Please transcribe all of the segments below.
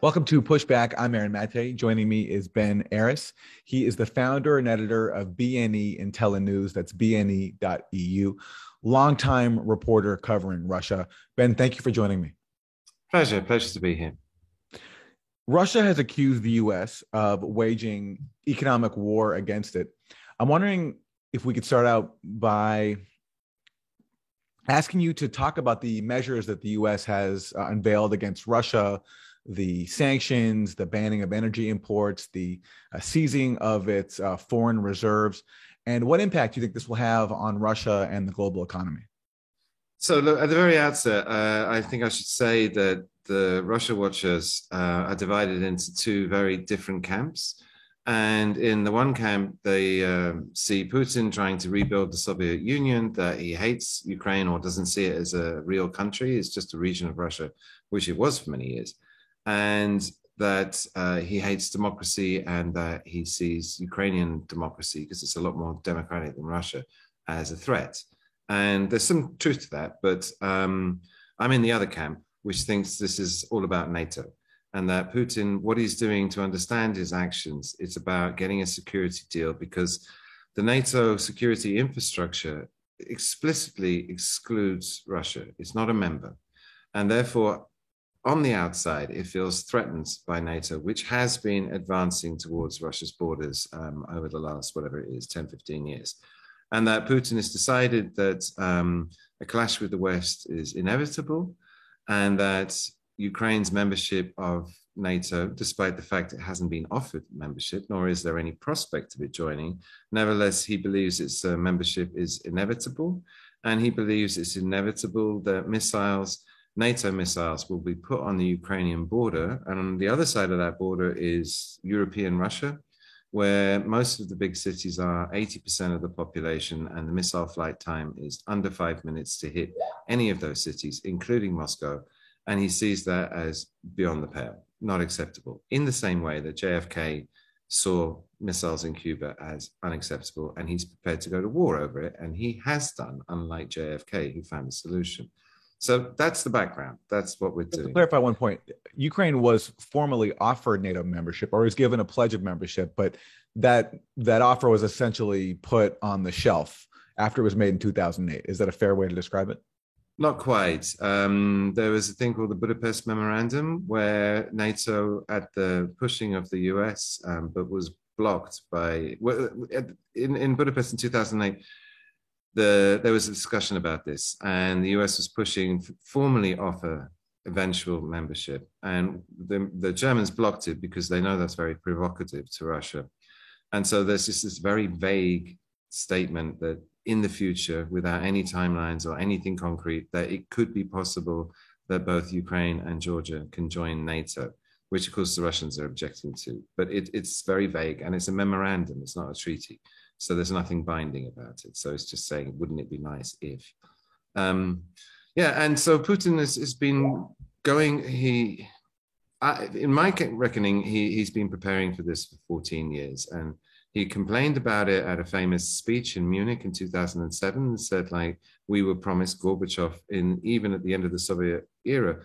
Welcome to Pushback. I'm Aaron Mate. Joining me is Ben Aris. He is the founder and editor of BNE IntelliNews. That's bne.eu. Longtime reporter covering Russia. Ben, thank you for joining me. Pleasure. Pleasure to be here. Russia has accused the U.S. of waging economic war against it. I'm wondering if we could start out by asking you to talk about the measures that the U.S. has uh, unveiled against Russia the sanctions, the banning of energy imports, the uh, seizing of its uh, foreign reserves, and what impact do you think this will have on Russia and the global economy? So, look, at the very outset, uh, I think I should say that the Russia watchers uh, are divided into two very different camps. And in the one camp, they um, see Putin trying to rebuild the Soviet Union, that he hates Ukraine or doesn't see it as a real country. It's just a region of Russia, which it was for many years and that uh, he hates democracy and that he sees Ukrainian democracy, because it's a lot more democratic than Russia, as a threat. And there's some truth to that, but um, I'm in the other camp, which thinks this is all about NATO and that Putin, what he's doing to understand his actions, it's about getting a security deal because the NATO security infrastructure explicitly excludes Russia. It's not a member. And therefore, on the outside, it feels threatened by NATO, which has been advancing towards Russia's borders um, over the last, whatever it is, 10, 15 years. And that Putin has decided that um, a clash with the West is inevitable and that Ukraine's membership of NATO, despite the fact it hasn't been offered membership, nor is there any prospect of it joining, nevertheless, he believes its uh, membership is inevitable. And he believes it's inevitable that missiles NATO missiles will be put on the Ukrainian border. And on the other side of that border is European Russia, where most of the big cities are 80% of the population, and the missile flight time is under five minutes to hit any of those cities, including Moscow. And he sees that as beyond the pale, not acceptable, in the same way that JFK saw missiles in Cuba as unacceptable, and he's prepared to go to war over it. And he has done, unlike JFK, who found a solution. So that's the background. That's what we're doing. To clarify one point, Ukraine was formally offered NATO membership or was given a pledge of membership, but that that offer was essentially put on the shelf after it was made in 2008. Is that a fair way to describe it? Not quite. Um, there was a thing called the Budapest Memorandum, where NATO, at the pushing of the US, um, but was blocked by in, in Budapest in 2008 the, there was a discussion about this, and the US was pushing formally offer eventual membership, and the, the Germans blocked it because they know that's very provocative to Russia. And so there's just this very vague statement that in the future, without any timelines or anything concrete, that it could be possible that both Ukraine and Georgia can join NATO, which of course the Russians are objecting to. But it, it's very vague and it's a memorandum, it's not a treaty. So there's nothing binding about it. So it's just saying, wouldn't it be nice if? Um, yeah, and so Putin has, has been going. He, I, in my reckoning, he he's been preparing for this for 14 years, and he complained about it at a famous speech in Munich in 2007 and said, like, we were promised Gorbachev in even at the end of the Soviet era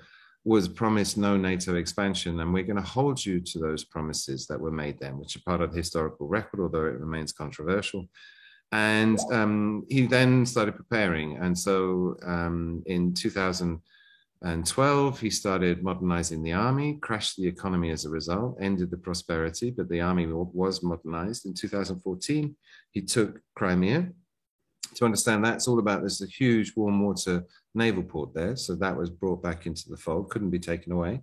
was promised no NATO expansion, and we're going to hold you to those promises that were made then, which are part of the historical record, although it remains controversial. And um, he then started preparing. And so um, in 2012, he started modernizing the army, crashed the economy as a result, ended the prosperity, but the army was modernized. In 2014, he took Crimea, to understand that, it's all about there's a huge warm water naval port there. So that was brought back into the fold, couldn't be taken away.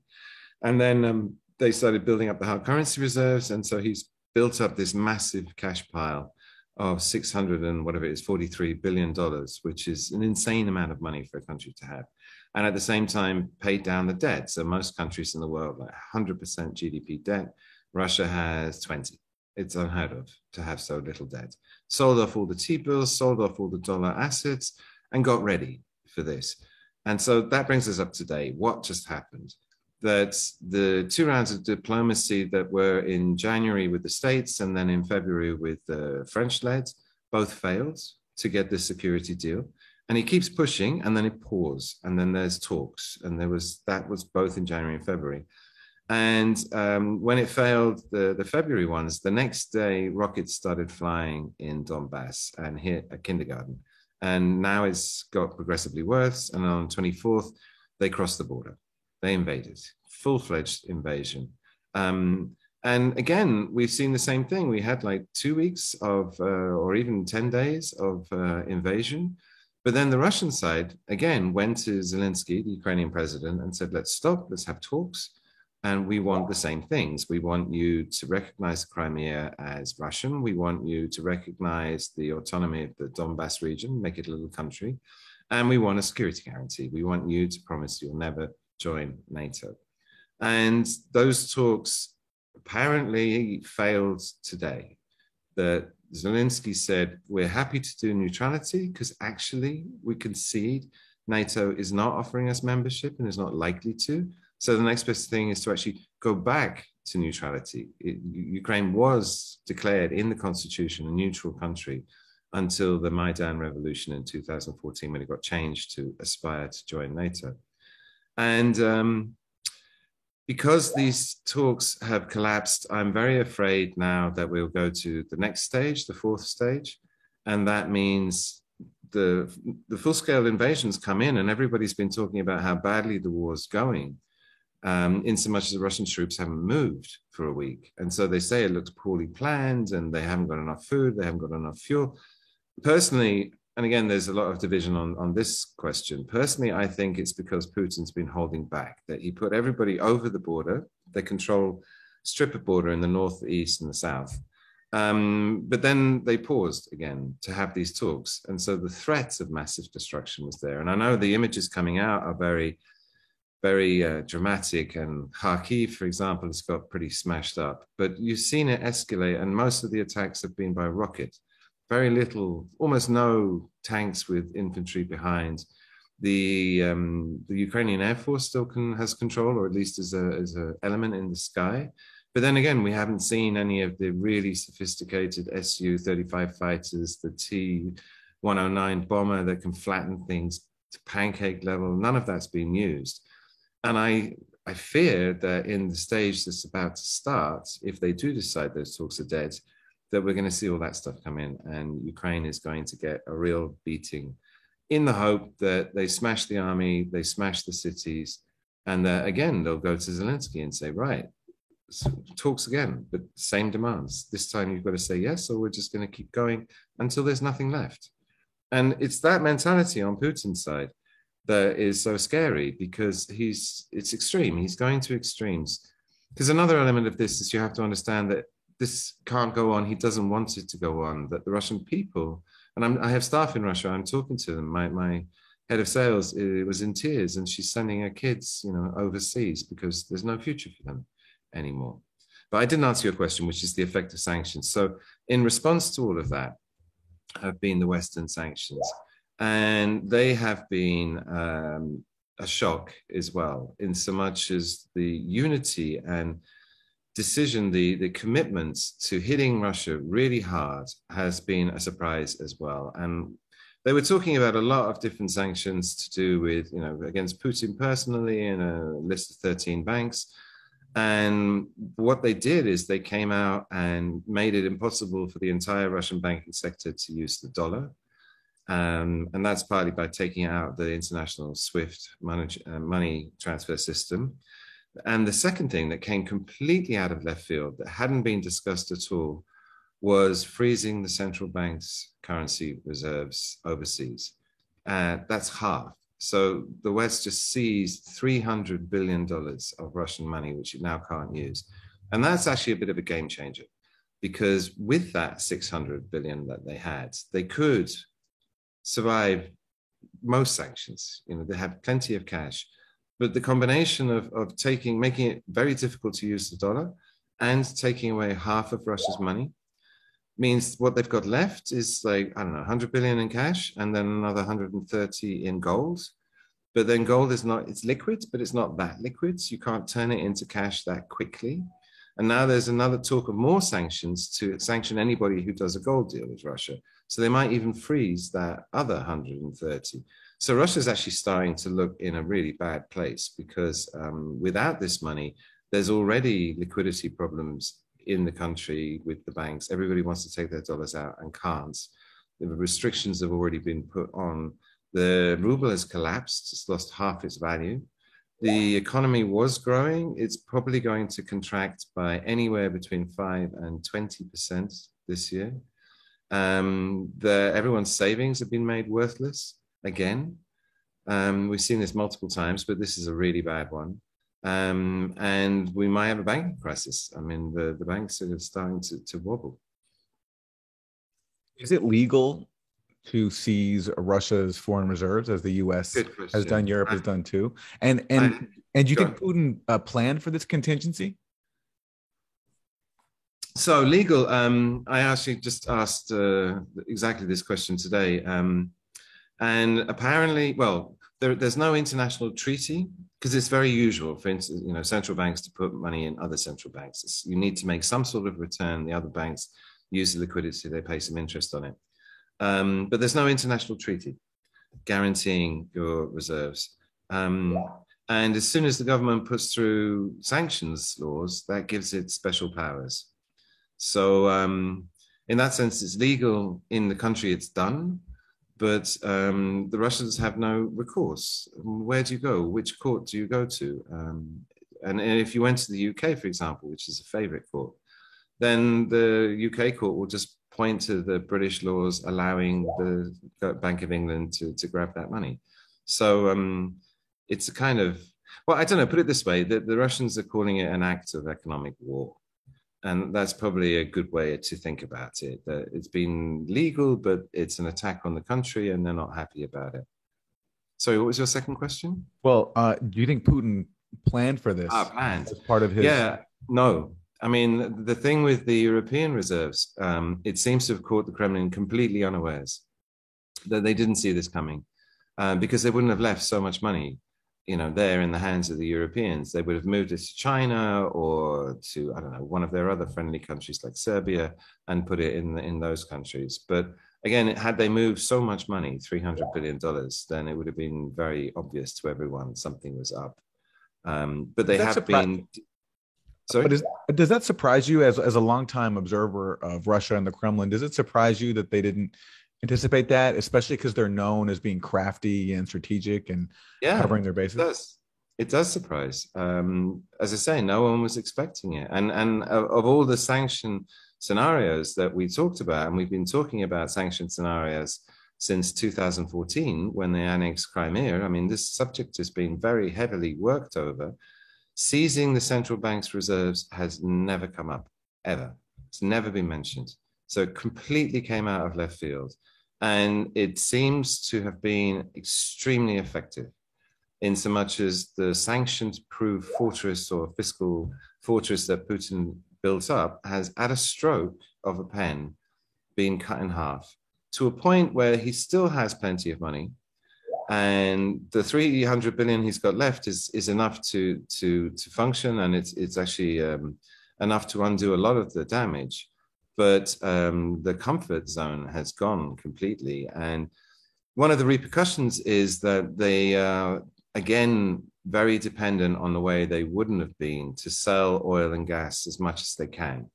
And then um, they started building up the hard currency reserves. And so he's built up this massive cash pile of 600 and whatever it is, 43 billion dollars, which is an insane amount of money for a country to have. And at the same time, paid down the debt. So most countries in the world, like 100% GDP debt, Russia has 20 it's unheard of to have so little debt. Sold off all the T-bills, sold off all the dollar assets, and got ready for this. And so that brings us up today. What just happened? That the two rounds of diplomacy that were in January with the States and then in February with the French led both failed to get this security deal. And he keeps pushing and then it paused. And then there's talks. And there was that was both in January and February. And um, when it failed, the, the February ones, the next day, rockets started flying in Donbass and hit a kindergarten. And now it's got progressively worse. And on 24th, they crossed the border. They invaded, full fledged invasion. Um, and again, we've seen the same thing. We had like two weeks of, uh, or even 10 days of uh, invasion. But then the Russian side, again, went to Zelensky, the Ukrainian president, and said, let's stop, let's have talks. And we want the same things. We want you to recognize Crimea as Russian. We want you to recognize the autonomy of the Donbass region, make it a little country. And we want a security guarantee. We want you to promise you'll never join NATO. And those talks apparently failed today. That Zelensky said, We're happy to do neutrality because actually we concede NATO is not offering us membership and is not likely to. So the next best thing is to actually go back to neutrality. It, Ukraine was declared in the constitution a neutral country until the Maidan revolution in 2014 when it got changed to aspire to join NATO. And um, because these talks have collapsed, I'm very afraid now that we'll go to the next stage, the fourth stage. And that means the, the full scale invasions come in, and everybody's been talking about how badly the war's going um, in so much as the Russian troops haven't moved for a week. And so they say it looks poorly planned and they haven't got enough food, they haven't got enough fuel. Personally, and again, there's a lot of division on, on this question. Personally, I think it's because Putin's been holding back, that he put everybody over the border. They control strip of border in the north, the east, and the south. Um, but then they paused again to have these talks. And so the threat of massive destruction was there. And I know the images coming out are very very uh, dramatic. And Kharkiv, for example, has got pretty smashed up. But you've seen it escalate, and most of the attacks have been by rocket. Very little, almost no tanks with infantry behind. The um, the Ukrainian Air Force still can, has control, or at least as a as an element in the sky. But then again, we haven't seen any of the really sophisticated Su-35 fighters, the T-109 bomber that can flatten things to pancake level. None of that's been used. And I, I fear that in the stage that's about to start, if they do decide those talks are dead, that we're going to see all that stuff come in and Ukraine is going to get a real beating in the hope that they smash the army, they smash the cities, and that again, they'll go to Zelensky and say, right, talks again, but same demands. This time you've got to say yes, or we're just going to keep going until there's nothing left. And it's that mentality on Putin's side that is so scary because he's it's extreme. He's going to extremes. Because another element of this is you have to understand that this can't go on. He doesn't want it to go on. That the Russian people, and I'm, i have staff in Russia. I'm talking to them. My my head of sales uh, was in tears, and she's sending her kids, you know, overseas because there's no future for them anymore. But I didn't answer your question, which is the effect of sanctions. So, in response to all of that, have been the Western sanctions and they have been um, a shock as well, in so much as the unity and decision, the, the commitment to hitting Russia really hard has been a surprise as well. And they were talking about a lot of different sanctions to do with, you know, against Putin personally and a list of 13 banks. And what they did is they came out and made it impossible for the entire Russian banking sector to use the dollar. Um, and that's partly by taking out the international SWIFT money, uh, money transfer system. And the second thing that came completely out of left field that hadn't been discussed at all was freezing the central bank's currency reserves overseas. Uh, that's half. So the West just seized $300 billion of Russian money, which it now can't use. And that's actually a bit of a game changer because with that 600 billion that they had, they could survive most sanctions. You know, they have plenty of cash. But the combination of, of taking, making it very difficult to use the dollar and taking away half of Russia's money means what they've got left is like, I don't know, 100 billion in cash and then another 130 in gold. But then gold is not, it's liquid, but it's not that liquid. So you can't turn it into cash that quickly. And now there's another talk of more sanctions to sanction anybody who does a gold deal with Russia. So they might even freeze that other 130. So Russia's actually starting to look in a really bad place because um, without this money, there's already liquidity problems in the country with the banks. Everybody wants to take their dollars out and can't. The restrictions have already been put on. The ruble has collapsed, it's lost half its value. The economy was growing. It's probably going to contract by anywhere between 5 and 20% this year. Um, the, everyone's savings have been made worthless again. Um, we've seen this multiple times, but this is a really bad one. Um, and we might have a banking crisis. I mean, the, the banks are starting to, to wobble. Is it legal to seize Russia's foreign reserves as the U.S. has done, Europe I, has done too? And and I, and do you think Putin uh, planned for this contingency? So legal. Um, I actually just asked uh, exactly this question today, um, and apparently, well, there, there's no international treaty because it's very usual for instance, you know central banks to put money in other central banks. It's, you need to make some sort of return. The other banks use the liquidity; they pay some interest on it. Um, but there's no international treaty guaranteeing your reserves. Um, and as soon as the government puts through sanctions laws, that gives it special powers. So, um, in that sense, it's legal in the country it's done, but um, the Russians have no recourse. Where do you go? Which court do you go to? Um, and, if you went to the UK, for example, which is a favorite court, then the UK court will just point to the British laws allowing the Bank of England to, to grab that money. So um, it's a kind of, well, I don't know, put it this way the, the Russians are calling it an act of economic war. And that's probably a good way to think about it. That it's been legal, but it's an attack on the country, and they're not happy about it. Sorry, what was your second question? Well, uh, do you think Putin planned for this? Ah, planned as part of his. Yeah, no, I mean, the thing with the European reserves, um, it seems to have caught the Kremlin completely unawares that they didn't see this coming uh, because they wouldn't have left so much money, you know, there in the hands of the Europeans. They would have moved it to China or to, I don't know, one of their other friendly countries like Serbia and put it in, in those countries. But again, had they moved so much money, $300 billion, then it would have been very obvious to everyone something was up. Um, but they have been Sorry? But is, does that surprise you as, as a longtime observer of Russia and the Kremlin? Does it surprise you that they didn't anticipate that, especially because they're known as being crafty and strategic and yeah, covering their bases? It does. It does surprise. Um, as I say, no one was expecting it. And, and of, of all the sanction scenarios that we talked about, and we've been talking about sanction scenarios since 2014 when they annexed Crimea. I mean, this subject has been very heavily worked over seizing the central bank's reserves has never come up, ever. It's never been mentioned. So completely came out of left field. And it seems to have been extremely effective in so much as the sanctions proof fortress or fiscal fortress that Putin built up has, at a stroke of a pen, been cut in half to a point where he still has plenty of money. And the 300 billion he's got left is is enough to to to function. And it's it's actually um, enough to undo a lot of the damage but um, the comfort zone has gone completely. And one of the repercussions is that they are again very dependent on the way they wouldn't have been to sell oil and gas as much as they can.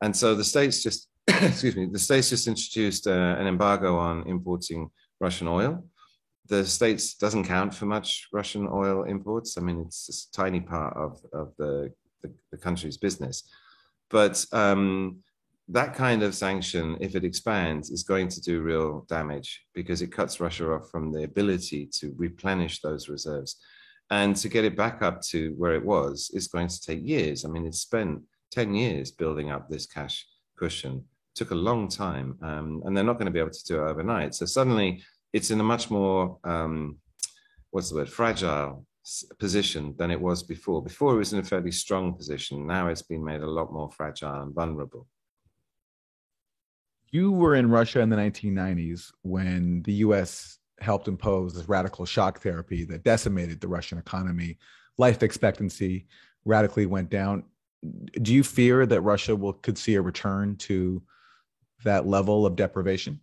And so the states just excuse me the states just introduced uh, an embargo on importing russian oil. The states doesn't count for much Russian oil imports. I mean, it's a tiny part of of the the, the country's business, but um, that kind of sanction, if it expands, is going to do real damage because it cuts Russia off from the ability to replenish those reserves. And to get it back up to where it was is going to take years. I mean, it's spent 10 years building up this cash cushion. Took a long time, um, and they're not going to be able to do it overnight. So suddenly, it's in a much more um, what's the word fragile position than it was before. Before it was in a fairly strong position. Now it's been made a lot more fragile and vulnerable. You were in Russia in the 1990s when the U.S. helped impose this radical shock therapy that decimated the Russian economy. Life expectancy radically went down. Do you fear that Russia will could see a return to that level of deprivation?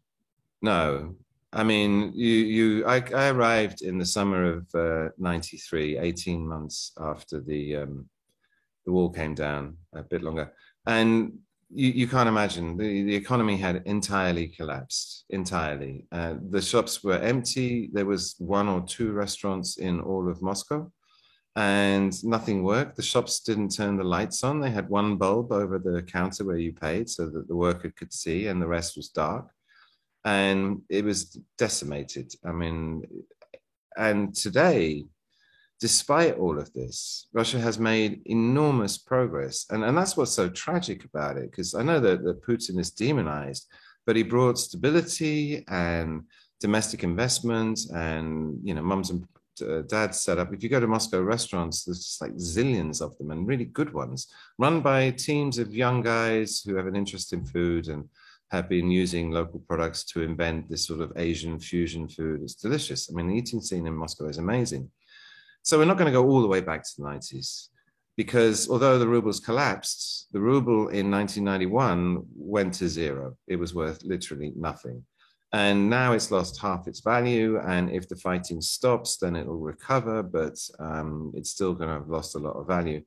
No, I mean, you, you, I, I arrived in the summer of uh, 93, 18 months after the, um, the wall came down a bit longer. And you, you can't imagine. The, the economy had entirely collapsed entirely. Uh, the shops were empty. There was one or two restaurants in all of moscow and nothing worked. The shops didn't turn the lights on. They had one bulb over the counter where you paid so that the worker could see and the rest was dark. And it was decimated. I mean and today despite all of this, Russia has made enormous progress. And, and that's what's so tragic about it, because I know that, that Putin is demonized, but he brought stability and domestic investment and, you know, mums and uh, dads set up. If you go to Moscow restaurants, there's just like zillions of them and really good ones, run by teams of young guys who have an interest in food and have been using local products to invent this sort of Asian fusion food. It's delicious. I mean, the eating scene in Moscow is amazing. So we're not going to go all the way back to the 90s because although the ruble's collapsed, the ruble in 1991 went to zero. It was worth literally nothing. And now it's lost half its value. And if the fighting stops, then it will recover, but um, it's still going to have lost a lot of value.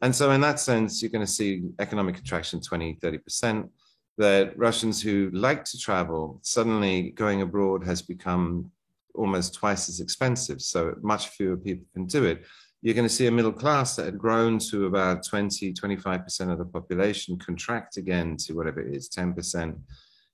And so, in that sense, you're going to see economic contraction 20, 30%. That Russians who like to travel, suddenly going abroad has become almost twice as expensive. So much fewer people can do it. You're going to see a middle class that had grown to about 20, 25% of the population contract again to whatever it is, 10%.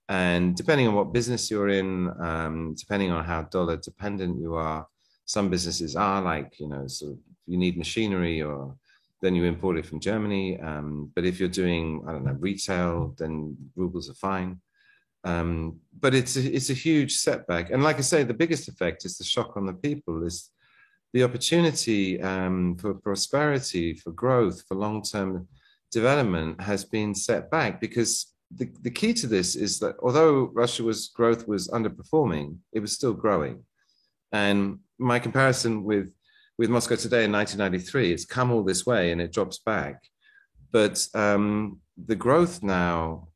And depending on what business you're in, um, depending on how dollar dependent you are, some businesses are like, you know, so you need machinery or then you import it from Germany. Um, but if you're doing, I don't know, retail, then rubles are fine. Um, but it's a, it's a huge setback. And like I say, the biggest effect is the shock on the people, is the opportunity um, for prosperity, for growth, for long-term development has been set back because the, the key to this is that although Russia was growth was underperforming, it was still growing. And my comparison with with Moscow today in 1993, it's come all this way and it drops back. But um, the growth now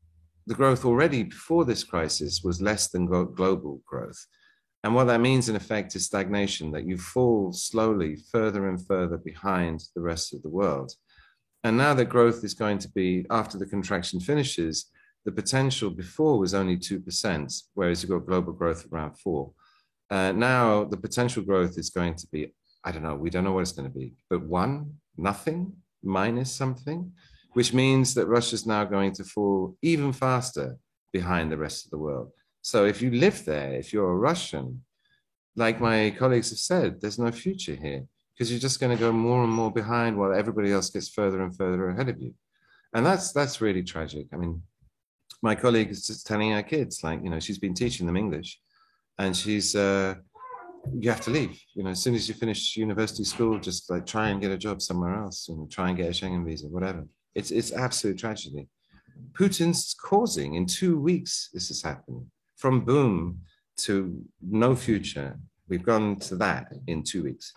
the growth already before this crisis was less than global growth. And what that means, in effect, is stagnation, that you fall slowly further and further behind the rest of the world. And now that growth is going to be, after the contraction finishes, the potential before was only 2%, whereas you've got global growth around 4 uh, Now the potential growth is going to be, I don't know, we don't know what it's going to be, but one, nothing, minus something which means that Russia is now going to fall even faster behind the rest of the world. So if you live there, if you're a Russian, like my colleagues have said, there's no future here because you're just going to go more and more behind while everybody else gets further and further ahead of you. And that's that's really tragic. I mean, my colleague is just telling our kids, like, you know, she's been teaching them English and she's uh, you have to leave. You know, as soon as you finish university school, just like try and get a job somewhere else and try and get a Schengen visa, whatever. It's it's absolute tragedy. Putin's causing in two weeks this has happened from boom to no future. We've gone to that in two weeks.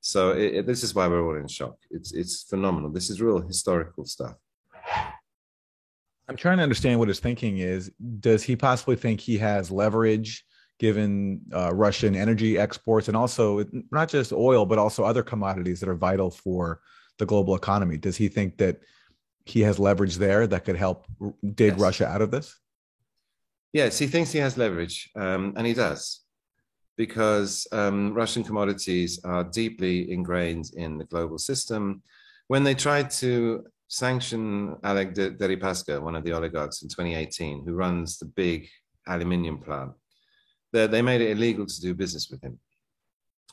So it, it, this is why we're all in shock. It's it's phenomenal. This is real historical stuff. I'm trying to understand what his thinking is. Does he possibly think he has leverage given uh, Russian energy exports and also not just oil, but also other commodities that are vital for the global economy? Does he think that he has leverage there that could help dig yes. Russia out of this? Yes, he thinks he has leverage, um, and he does, because um, Russian commodities are deeply ingrained in the global system. When they tried to sanction Oleg Deripaska, one of the oligarchs in 2018, who runs the big aluminium plant, they, they made it illegal to do business with him.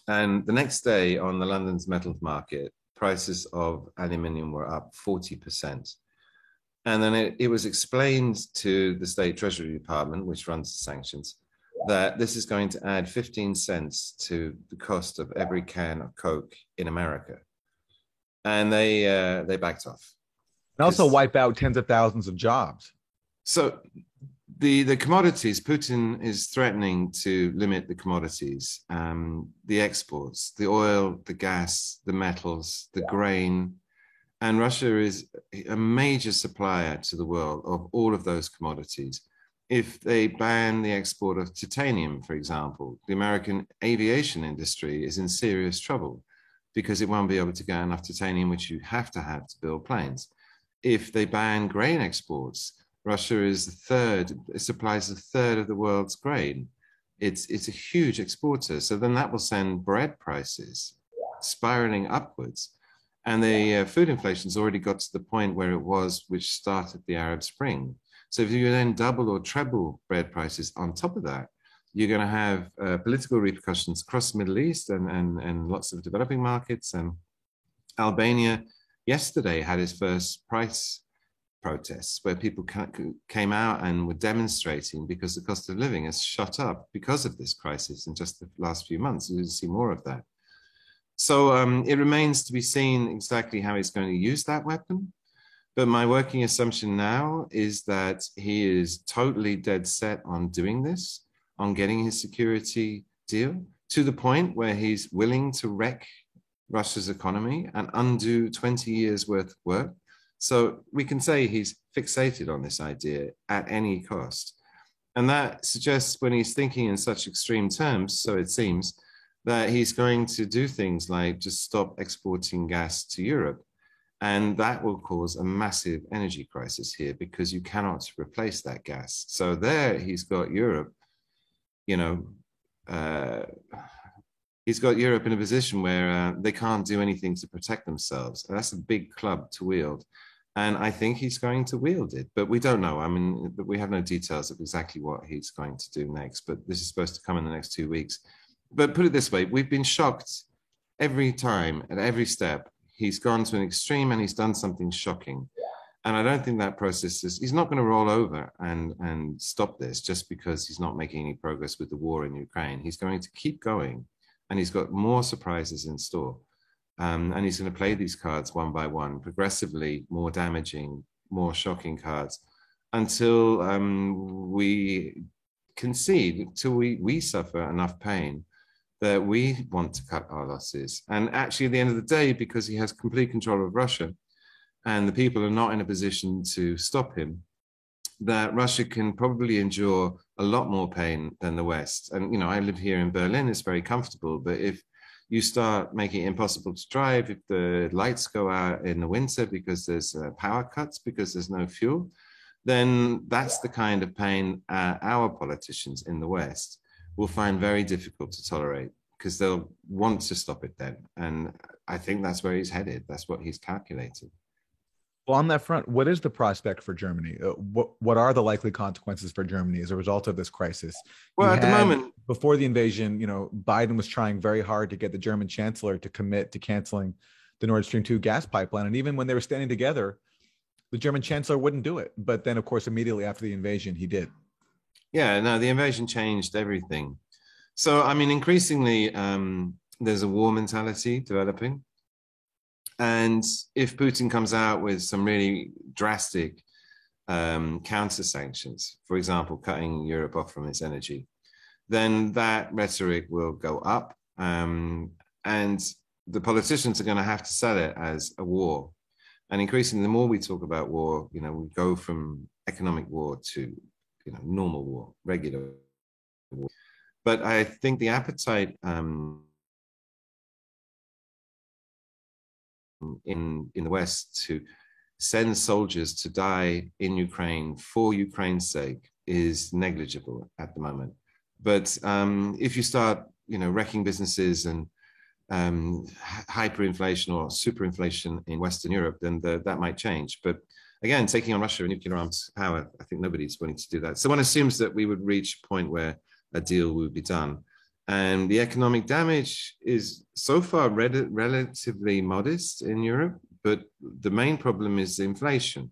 And the next day on the London's metals market, prices of aluminium were up 40%. And then it, it, was explained to the State Treasury Department, which runs the sanctions, that this is going to add 15 cents to the cost of every can of Coke in America. And they, uh, they backed off. And also wipe out tens of thousands of jobs. So the the commodities putin is threatening to limit the commodities um, the exports the oil the gas the metals the grain. And russia is a major supplier to the world of all of those commodities. If they ban the export of titanium for example the american aviation industry is in serious trouble because it won't be able to get enough titanium, which you have to have to build planes. If they ban grain exports, Russia is the third, it supplies a third of the world's grain. It's, it's a huge exporter. So then that will send bread prices spiraling upwards. And the uh, food inflation's already got to the point where it was, which started the Arab Spring. So if you then double or treble bread prices on top of that, you're going to have uh, political repercussions across the Middle East and, and, and lots of developing markets. And Albania yesterday had its first price protests where people came out and were demonstrating because the cost of living has shot up because of this crisis in just the last few months. We'll see more of that. So um, it remains to be seen exactly how he's going to use that weapon. But my working assumption now is that he is totally dead set on doing this, on getting his security deal to the point where he's willing to wreck Russia's economy and undo 20 years worth of work. So we can say he's fixated on this idea at any cost. And that suggests when he's thinking in such extreme terms, so it seems, that he's going to do things like just stop exporting gas to Europe. And that will cause a massive energy crisis here because you cannot replace that gas. So there he's got Europe, you know, uh, he's got Europe in a position where uh, they can't do anything to protect themselves. And that's a big club to wield. And I think he's going to wield it, but we don't know. I mean, we have no details of exactly what he's going to do next, but this is supposed to come in the next two weeks. But put it this way we've been shocked every time at every step. He's gone to an extreme and he's done something shocking. And i don't think that process is he's not going to roll over and and stop this just because he's not making any progress with the war in ukraine. He's going to keep going and he's got more surprises in store um, and he's going to play these cards one by one progressively more damaging more shocking cards until um, we concede until we we suffer enough pain that we want to cut our losses. And actually, at the end of the day, because he has complete control of Russia and the people are not in a position to stop him, that Russia can probably endure a lot more pain than the West. And, you know, I live here in Berlin, it's very comfortable. But if you start making it impossible to drive, if the lights go out in the winter because there's uh, power cuts, because there's no fuel, then that's the kind of pain uh, our politicians in the West will find very difficult to tolerate because they'll want to stop it then. And I think that's where he's headed. That's what he's calculated. Well, on that front, what is the prospect for Germany? Uh, what what are the likely consequences for Germany as a result of this crisis? Well, you at had, the moment, before the invasion, you know, Biden was trying very hard to get the German chancellor to commit to canceling the Nord Stream 2 gas pipeline. And even when they were standing together, the German chancellor wouldn't do it. But then, of course, immediately after the invasion, he did. Yeah, no, the invasion changed everything. So, I mean, increasingly, um, there's a war mentality developing. And if Putin comes out with some really drastic um, counter sanctions, for example, cutting Europe off from its energy, then that rhetoric will go up. Um, and the politicians are going to have to sell it as a war. And increasingly, the more we talk about war, you know, we go from economic war to you know normal war, regular war. But I think the appetite um, in in the West to send soldiers to die in Ukraine for Ukraine's sake is negligible at the moment. But um, if you start, you know, wrecking businesses and um, hyperinflation or superinflation in Western Europe, then the, that might change. But again, taking on Russia and nuclear arms power, I think nobody's willing to do that. So one assumes that we would reach a point where a deal would be done. And the economic damage is so far re- relatively modest in Europe, but the main problem is inflation.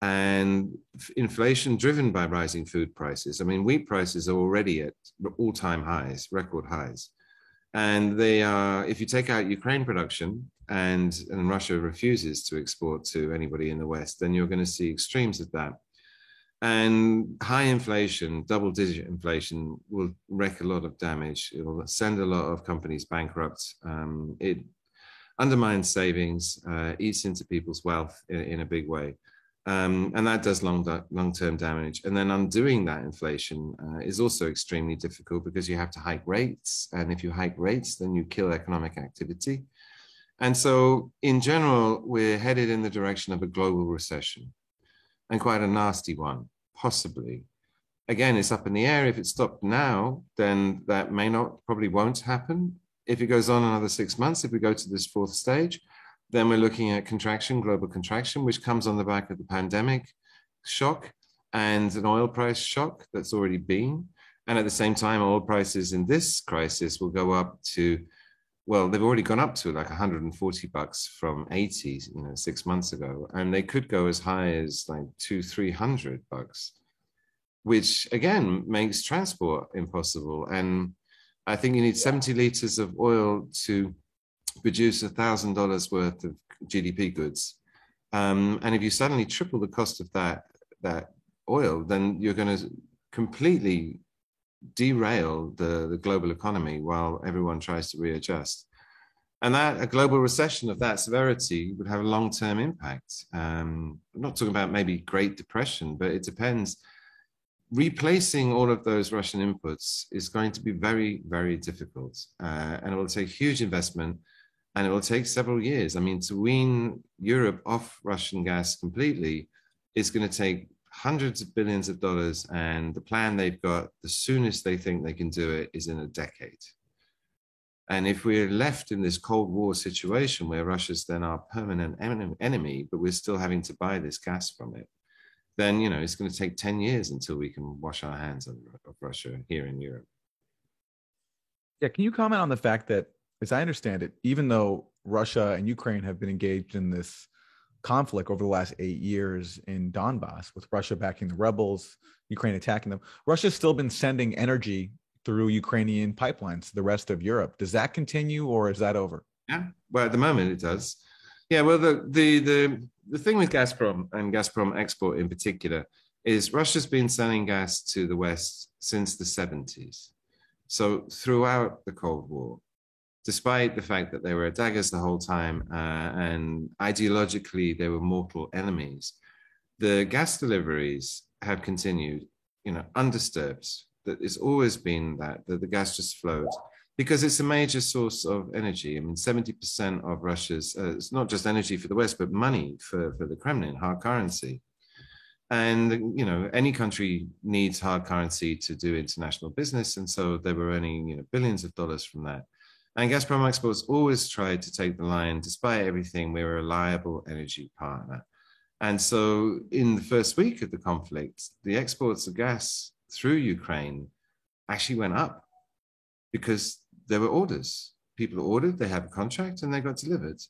And inflation driven by rising food prices. I mean, wheat prices are already at all time highs, record highs. And they are, if you take out Ukraine production, and, and Russia refuses to export to anybody in the West, then you're going to see extremes of that. And high inflation, double digit inflation, will wreak a lot of damage. It will send a lot of companies bankrupt. Um, it undermines savings, uh, eats into people's wealth in, in a big way. Um, and that does long long term damage. And then undoing that inflation uh, is also extremely difficult because you have to hike rates, and if you hike rates, then you kill economic activity. And so, in general, we're headed in the direction of a global recession and quite a nasty one, possibly. Again, it's up in the air. If it stopped now, then that may not, probably won't happen. If it goes on another six months, if we go to this fourth stage, then we're looking at contraction, global contraction, which comes on the back of the pandemic shock and an oil price shock that's already been. And at the same time, oil prices in this crisis will go up to, well, they've already gone up to like 140 bucks from 80, you know, six months ago, and they could go as high as like two, 300 bucks, which again makes transport impossible. And I think you need 70 liters of oil to produce a thousand dollars worth of GDP goods. Um, and if you suddenly triple the cost of that that oil, then you're going to completely derail the, the global economy while everyone tries to readjust. And that a global recession of that severity would have a long-term impact. Um, I'm not talking about maybe Great Depression, but it depends. Replacing all of those Russian inputs is going to be very, very difficult, uh, and it will take huge investment, and it will take several years. I mean, to wean Europe off Russian gas completely is going to take hundreds of billions of dollars, and the plan they've got, the soonest they think they can do it is in a decade. And if we're left in this Cold War situation where Russia's then our permanent enemy, but we're still having to buy this gas from it, then you know it's going to take 10 years until we can wash our hands of, Russia here in Europe. Yeah, can you comment on the fact that, as I understand it, even though Russia and Ukraine have been engaged in this conflict over the last eight years in Donbass, with Russia backing the rebels, Ukraine attacking them. Russia's still been sending energy through Ukrainian pipelines to the rest of Europe. Does that continue, or is that over? Yeah, well, at the moment it does. Yeah, well, the the the the thing with Gazprom and Gazprom export in particular is Russia's been selling gas to the West since the 70s. So throughout the Cold War, despite the fact that they were daggers the whole time uh, and ideologically they were mortal enemies, the gas deliveries have continued, you know, undisturbed. That it's always been that, that the gas just flowed because it's a major source of energy. I mean, 70% of Russia's, uh, it's not just energy for the West, but money for, for the Kremlin, hard currency. And, you know, any country needs hard currency to do international business. And so they were earning, you know, billions of dollars from that. And Gazprom Exports always tried to take the line, despite everything, we're a reliable energy partner. And so, in the first week of the conflict, the exports of gas through Ukraine actually went up because there were orders. People ordered, they have a contract, and they got delivered.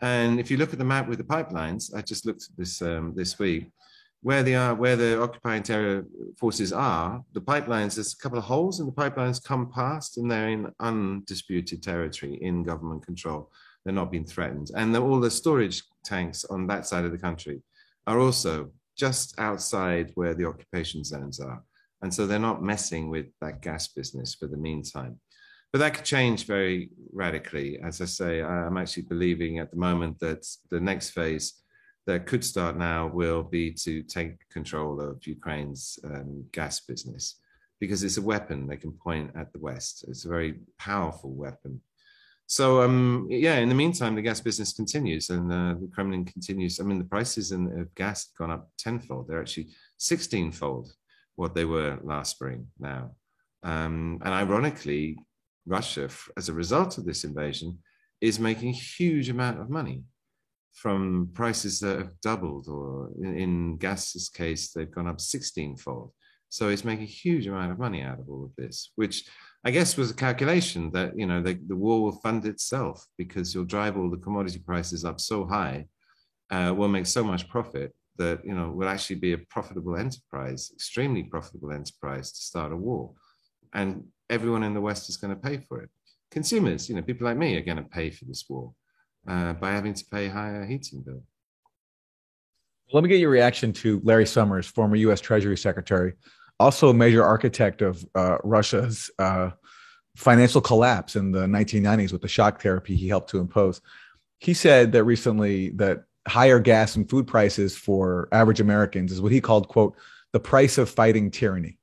And if you look at the map with the pipelines, I just looked at this um, this week where they are, uh, where the occupying terror forces are, the pipelines, there's a couple of holes and the pipelines come past and they're in undisputed territory in government control. They're not being threatened. And the, all the storage tanks on that side of the country are also just outside where the occupation zones are. And so they're not messing with that gas business for the meantime. But that could change very radically. As I say, I'm actually believing at the moment that the next phase that could start now will be to take control of Ukraine's um, gas business because it's a weapon they can point at the West. It's a very powerful weapon. So, um, yeah, in the meantime, the gas business continues and uh, the Kremlin continues. I mean, the prices in, of gas have gone up tenfold. They're actually 16 fold what they were last spring now. Um, and ironically, Russia, as a result of this invasion, is making a huge amount of money from prices that have doubled, or in, in gas's case, they've gone up 16 fold. So it's making a huge amount of money out of all of this, which I guess was a calculation that you know the, the war will fund itself because you'll drive all the commodity prices up so high, uh, will make so much profit that you know will actually be a profitable enterprise, extremely profitable enterprise to start a war, and everyone in the West is going to pay for it. Consumers, you know, people like me are going to pay for this war uh, by having to pay higher heating bill. Let me get your reaction to Larry Summers, former U.S. Treasury Secretary, also a major architect of uh, Russia's uh, financial collapse in the 1990s with the shock therapy he helped to impose. He said that recently that higher gas and food prices for average Americans is what he called, quote, the price of fighting tyranny.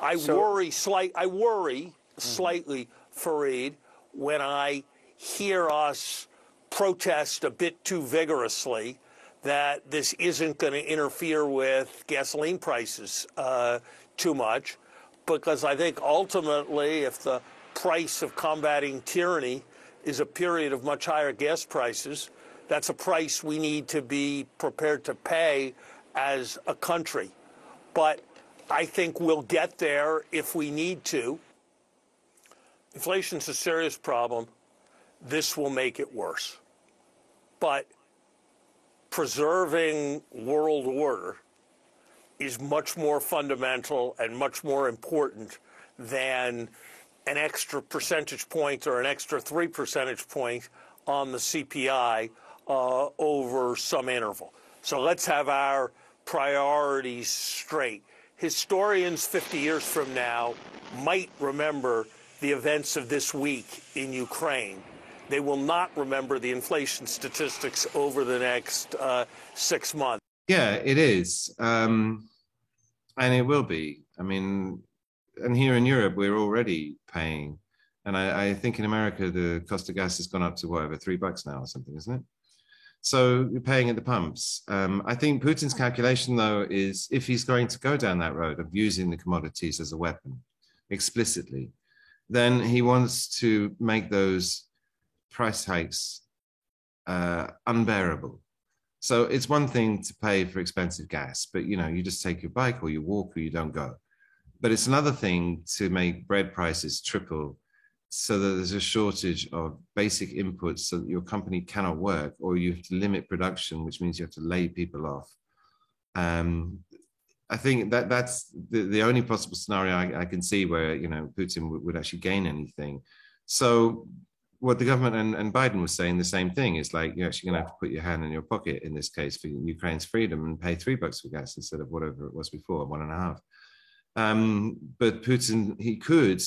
I so, worry slight I worry mm-hmm. slightly, Fareed, when I hear us protest a bit too vigorously that this isn't going to interfere with gasoline prices uh, too much, because I think ultimately, if the price of combating tyranny is a period of much higher gas prices, that's a price we need to be prepared to pay as a country. But I think we'll get there if we need to. Inflation's a serious problem. This will make it worse. But preserving world order is much more fundamental and much more important than an extra percentage point or an extra three percentage point on the CPI uh, over some interval. So let's have our priorities straight. Historians 50 years from now might remember the events of this week in Ukraine. They will not remember the inflation statistics over the next uh, six months. Yeah, it is. Um, and it will be. I mean, and here in Europe, we're already paying. And I, I think in America, the cost of gas has gone up to what, over three bucks now or something, isn't it? So you're paying at the pumps. Um, I think Putin's calculation, though, is if he's going to go down that road of using the commodities as a weapon explicitly, then he wants to make those price hikes uh, unbearable. So it's one thing to pay for expensive gas, but you know, you just take your bike or you walk or you don't go. But it's another thing to make bread prices triple so that there's a shortage of basic inputs so that your company cannot work or you have to limit production, which means you have to lay people off. Um, I think that that's the, the only possible scenario I, I, can see where you know Putin would, would actually gain anything. So what the government and, and Biden was saying the same thing is like you're actually going to have to put your hand in your pocket in this case for Ukraine's freedom and pay three bucks for gas instead of whatever it was before, one and a half. Um, but Putin, he could,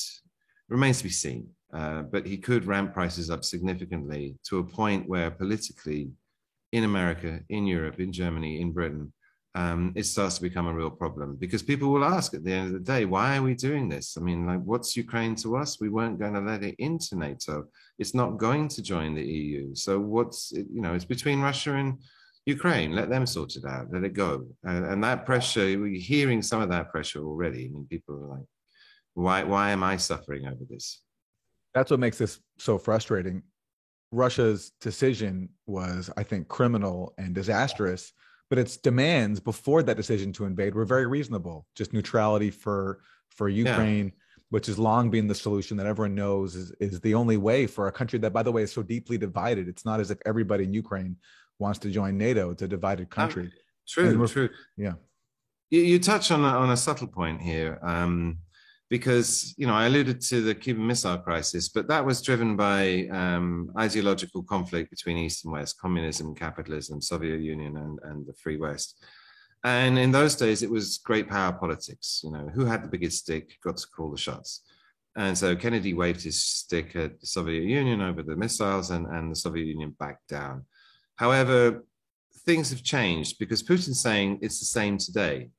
remains to be seen, uh, but he could ramp prices up significantly to a point where politically in America, in Europe, in Germany, in Britain, um, it starts to become a real problem because people will ask at the end of the day, why are we doing this? I mean, like, what's Ukraine to us? We weren't going to let it into NATO. It's not going to join the EU. So what's, you know, it's between Russia and Ukraine. Let them sort it out. Let it go. And, and that pressure, we're hearing some of that pressure already. I mean, people are like, why, why am I suffering over this? That's what makes this so frustrating. Russia's decision was, I think, criminal and disastrous but its demands before that decision to invade were very reasonable. Just neutrality for for Ukraine, yeah. which has long been the solution that everyone knows is is the only way for a country that, by the way, is so deeply divided. It's not as if everybody in Ukraine wants to join NATO. It's a divided country. Um, true, true. Yeah. You, you touch on a, on a subtle point here. Um, because you know I alluded to the Cuban Missile Crisis, but that was driven by um, ideological conflict between East and West, communism, capitalism, Soviet Union, and, and the Free West. And in those days, it was great power politics. You know, who had the biggest stick got to call the shots. And so Kennedy waved his stick at the Soviet Union over the missiles, and, and the Soviet Union backed down. However, things have changed because Putin's saying it's the same today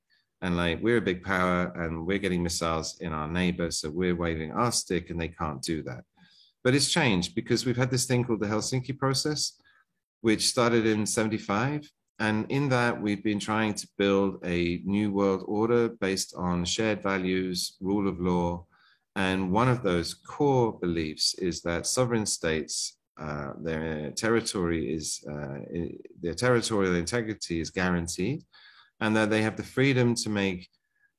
and like we're a big power and we're getting missiles in our neighbor so we're waving our stick and they can't do that. But it's changed because we've had this thing called the helsinki process which started in 75 and in that we've been trying to build a new world order based on shared values rule of law. And one of those core beliefs is that sovereign states uh, their territory is uh, their territorial integrity is guaranteed and that they have the freedom to make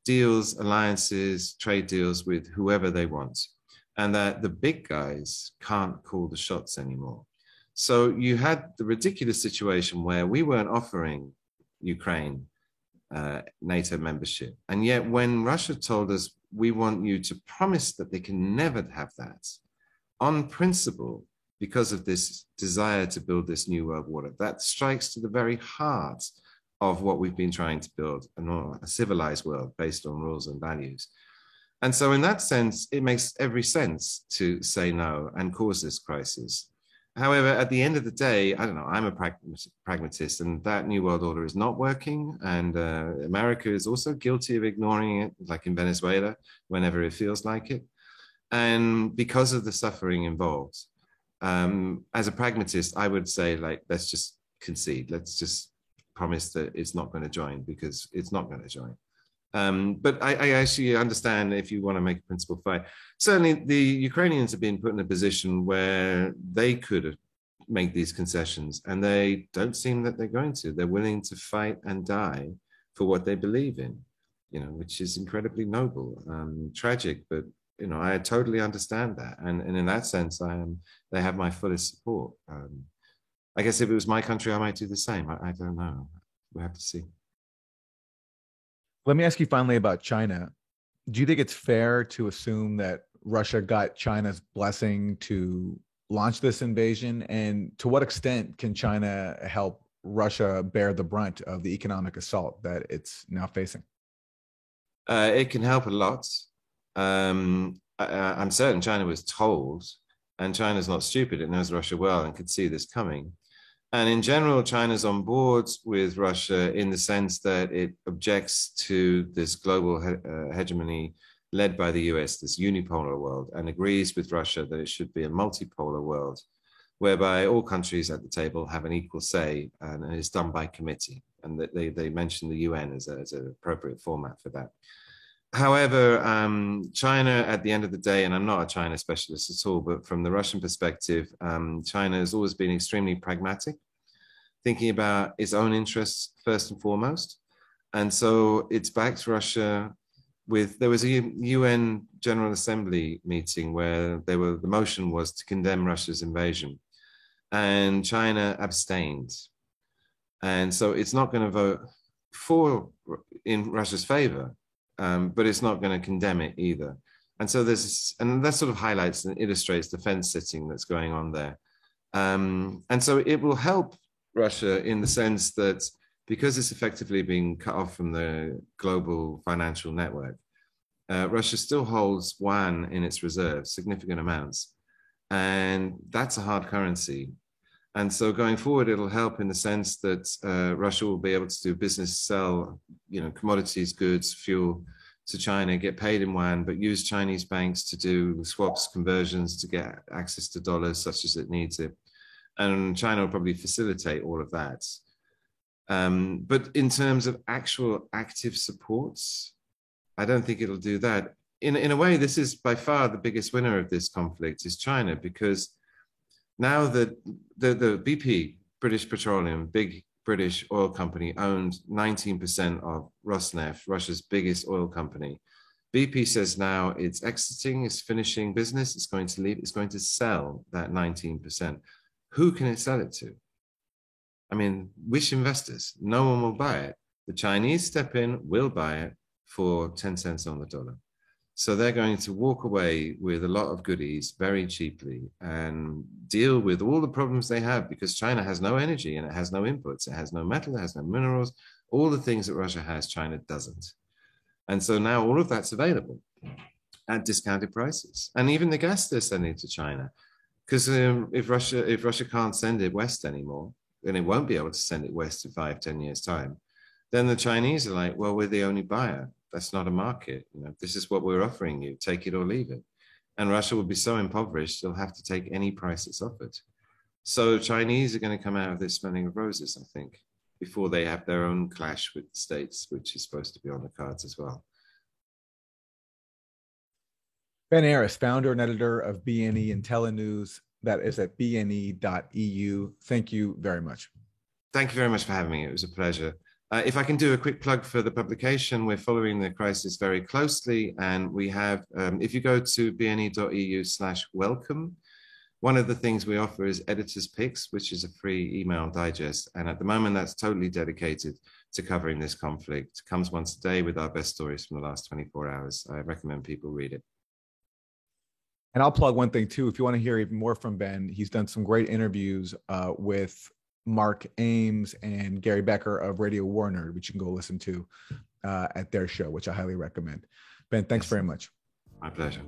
deals, alliances, trade deals with whoever they want, and that the big guys can't call the shots anymore. So you had the ridiculous situation where we weren't offering Ukraine uh, NATO membership. And yet, when Russia told us, we want you to promise that they can never have that, on principle, because of this desire to build this new world order, that strikes to the very heart of what we've been trying to build a civilized world based on rules and values. And so, in that sense, it makes every sense to say no and cause this crisis. However, at the end of the day, I don't know, I'm a pragmatist, and that New World Order is not working. And uh, America is also guilty of ignoring it, like in Venezuela, whenever it feels like it. And because of the suffering involved, Um, as a pragmatist, I would say like let's just concede. Let's just promise that it's not going to join because it's not going to join. Um, but I, I, actually understand if you want to make a principle fight. Certainly, the Ukrainians have been put in a position where they could make these concessions, and they don't seem that they're going to. They're willing to fight and die for what they believe in, you know, which is incredibly noble, um, tragic, but you know, I totally understand that, and and in that sense, I am. They have my fullest support. Um, I guess if it was my country, I might do the same. I, I don't know. We have to see. Let me ask you finally about China. Do you think it's fair to assume that Russia got China's blessing to launch this invasion? And to what extent can China help Russia bear the brunt of the economic assault that it's now facing? Uh, it can help a lot. Um, I, am certain China was told, and China's not stupid, it knows Russia well and could see this coming. And in general, China's on board with Russia in the sense that it objects to this global he- uh, hegemony led by the US, this unipolar world, and agrees with Russia that it should be a multipolar world whereby all countries at the table have an equal say and, it's done by committee. And that they, they mention the UN as, a, as an appropriate format for that. However, um, China, at the end of the day, and I'm not a China specialist at all, but from the Russian perspective, um, China has always been extremely pragmatic, thinking about its own interests first and foremost. And so it's backed Russia with there was a UN General Assembly meeting where there were the motion was to condemn Russia's invasion, and China abstained, and so it's not going to vote for in Russia's favor um, but it's not going to condemn it either. And so there's, and that sort of highlights and illustrates the fence sitting that's going on there. Um, and so it will help Russia in the sense that because it's effectively being cut off from the global financial network, uh, Russia still holds yuan in its reserves, significant amounts. And that's a hard currency. And so going forward, it'll help in the sense that uh, Russia will be able to do business, sell, you know, commodities, goods, fuel to China, get paid in yuan, but use Chinese banks to do swaps, conversions to get access to dollars such as it needs it. And China will probably facilitate all of that. Um, but in terms of actual active supports, I don't think it'll do that. In, in a way, this is by far the biggest winner of this conflict is China because now that the, the BP, British Petroleum, big British oil company, owned 19% of Rosneft, Russia's biggest oil company. BP says now it's exiting, it's finishing business, it's going to leave, it's going to sell that 19%. Who can it sell it to? I mean, which investors? No one will buy it. The Chinese step in, will buy it for 10 cents on the dollar. So they're going to walk away with a lot of goodies very cheaply and deal with all the problems they have because China has no energy and it has no inputs. It has no metal, it has no minerals. All the things that Russia has, China doesn't. And so now all of that's available at discounted prices. And even the gas they're sending to China. Because um, if Russia if Russia can't send it west anymore, then it won't be able to send it west in five, ten years' time. Then the Chinese are like, well, we're the only buyer that's not a market. You know, this is what we're offering you. Take it or leave it. And Russia will be so impoverished, they'll have to take any price that's offered. So Chinese are going to come out of this smelling of roses, I think, before they have their own clash with the states, which is supposed to be on the cards as well. Ben Aris, founder and editor of BNE IntelliNews. That is at bne.eu. Thank you very much. Thank you very much for having me. It was a pleasure. Uh, if I can do a quick plug for the publication, we're following the crisis very closely, and we have, um, if you go to bne.eu slash welcome, one of the things we offer is editor's picks, which is a free email digest. And at the moment, that's totally dedicated to covering this conflict. It comes once a day with our best stories from the last 24 hours. I recommend people read it. And I'll plug one thing too. If you want to hear even more from Ben, he's done some great interviews uh, with Mark Ames and Gary Brecher of Radio War Nerd, which you can go listen to uh, at their show, which I highly recommend. Ben, thanks very much. My pleasure.